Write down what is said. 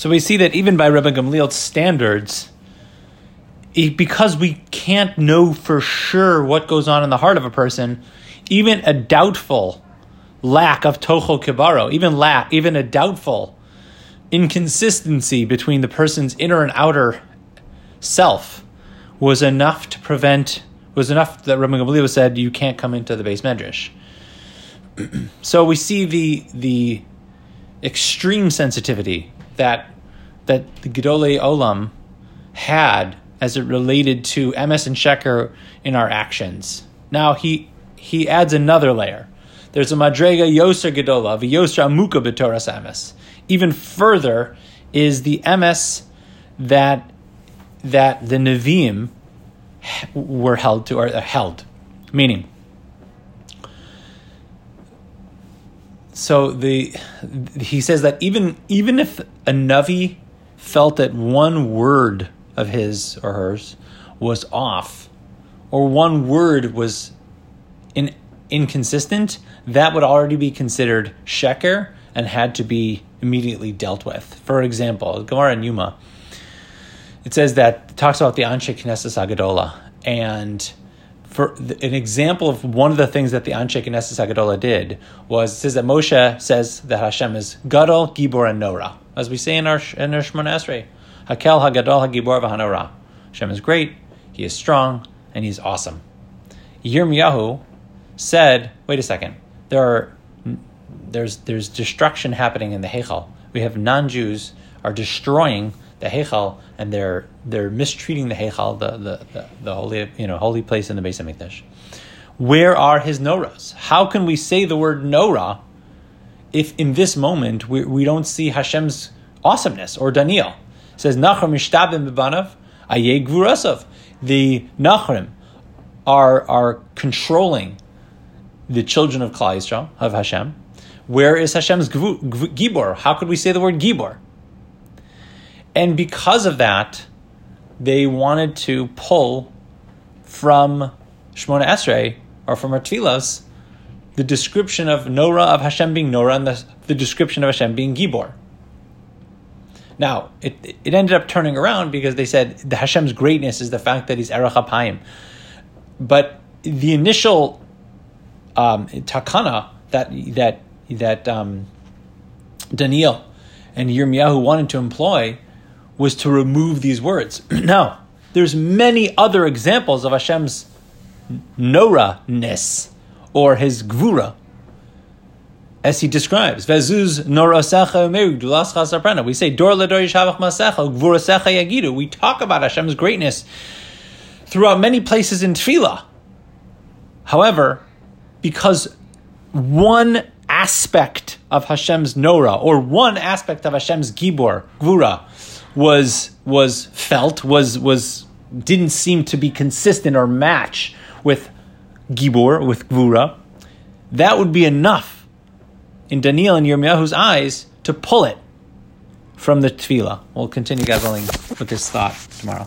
So we see that even by Rebbe Gamliel's standards, because we can't know for sure what goes on in the heart of a person, even a doubtful lack of tocho kibaro, even la- even a doubtful inconsistency between the person's inner and outer self was enough to prevent was enough that Rabbi Gamaliel said you can't come into the beis medrash. so we see the the extreme sensitivity that that the Gedolei Olam had as it related to emes and sheker in our actions. Now he he adds another layer. There's a madrega yoser gedola, a yoser amuka b'toras emes. Even further is the emes that that the Nevi'im were held to, or held, meaning. So the he says that even even if a navi felt that one word of his or hers was off, or one word was in, inconsistent, that would already be considered sheker and had to be immediately dealt with. For example, Gemara and Yuma it says that talks about the Anshe Knesset Hagadola. And for an example of one of the things that the Anshe Knesset Hagadola did was says that Moshe says that Hashem is Gadol, Gibor, and Nora. As we say in our, in our Shemona Esrei, Hakel, Hagadol, Hagibor, Vahanora. Hashem is great, he is strong, and he's awesome. Yirmiyahu said, wait a second, there are, there's, there's destruction happening in the Heichal. We have non-Jews are destroying the Heichal and they're they're mistreating the Heichal, the, the, the, the, holy you know holy place in the Beis Hamikdash. Where are his noras? How can we say the word nora if in this moment we, we don't see Hashem's awesomeness? Or Daniel it says Nachrim Mishtabim Bibanav Ayei Gvurasov. The Nachrim are are controlling the children of Klal Yisrael of Hashem. Where is Hashem's gibor? How could we say the word gibor? And because of that, they wanted to pull from Shemona Esrei or from our the description of Nora of Hashem being Nora and the, the description of Hashem being Gibor. Now, it, it ended up turning around because they said the Hashem's greatness is the fact that he's Erech Apayim. But the initial um, takana that that that um, Daniel and Yirmiyahu wanted to employ was to remove these words. now, there's many other examples of Hashem's Nora-ness or his Gvura. As he describes, Vezuz We say Dor Ledor Yishavach Yagidu. We talk about Hashem's greatness throughout many places in Tefillah. However, because one aspect of Hashem's Nora or one aspect of Hashem's Gibor, Gvura, was was felt was was didn't seem to be consistent or match with Gibor with Gvura, that would be enough in Daniel and Yirmiyahu's eyes to pull it from the tefillah. We'll continue gathering with this thought tomorrow.